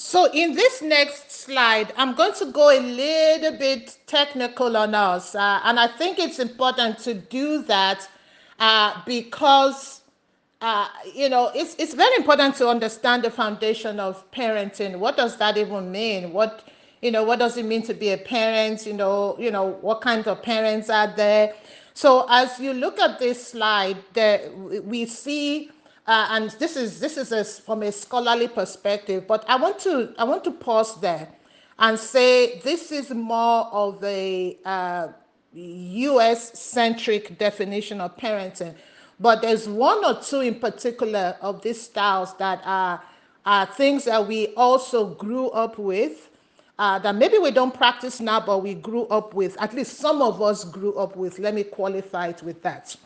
So in this next slide, I'm going to go a little bit technical on us. Uh, and I think it's important to do that uh, because, uh, you know, it's, it's very important to understand the foundation of parenting. What does that even mean? What, you know, what does it mean to be a parent? You know, you know, what kind of parents are there? So as you look at this slide, there, we see uh, and this is this is a, from a scholarly perspective. But I want to I want to pause there and say this is more of a uh, U.S. centric definition of parenting. But there's one or two in particular of these styles that are, are things that we also grew up with. Uh, that maybe we don't practice now, but we grew up with. At least some of us grew up with. Let me qualify it with that.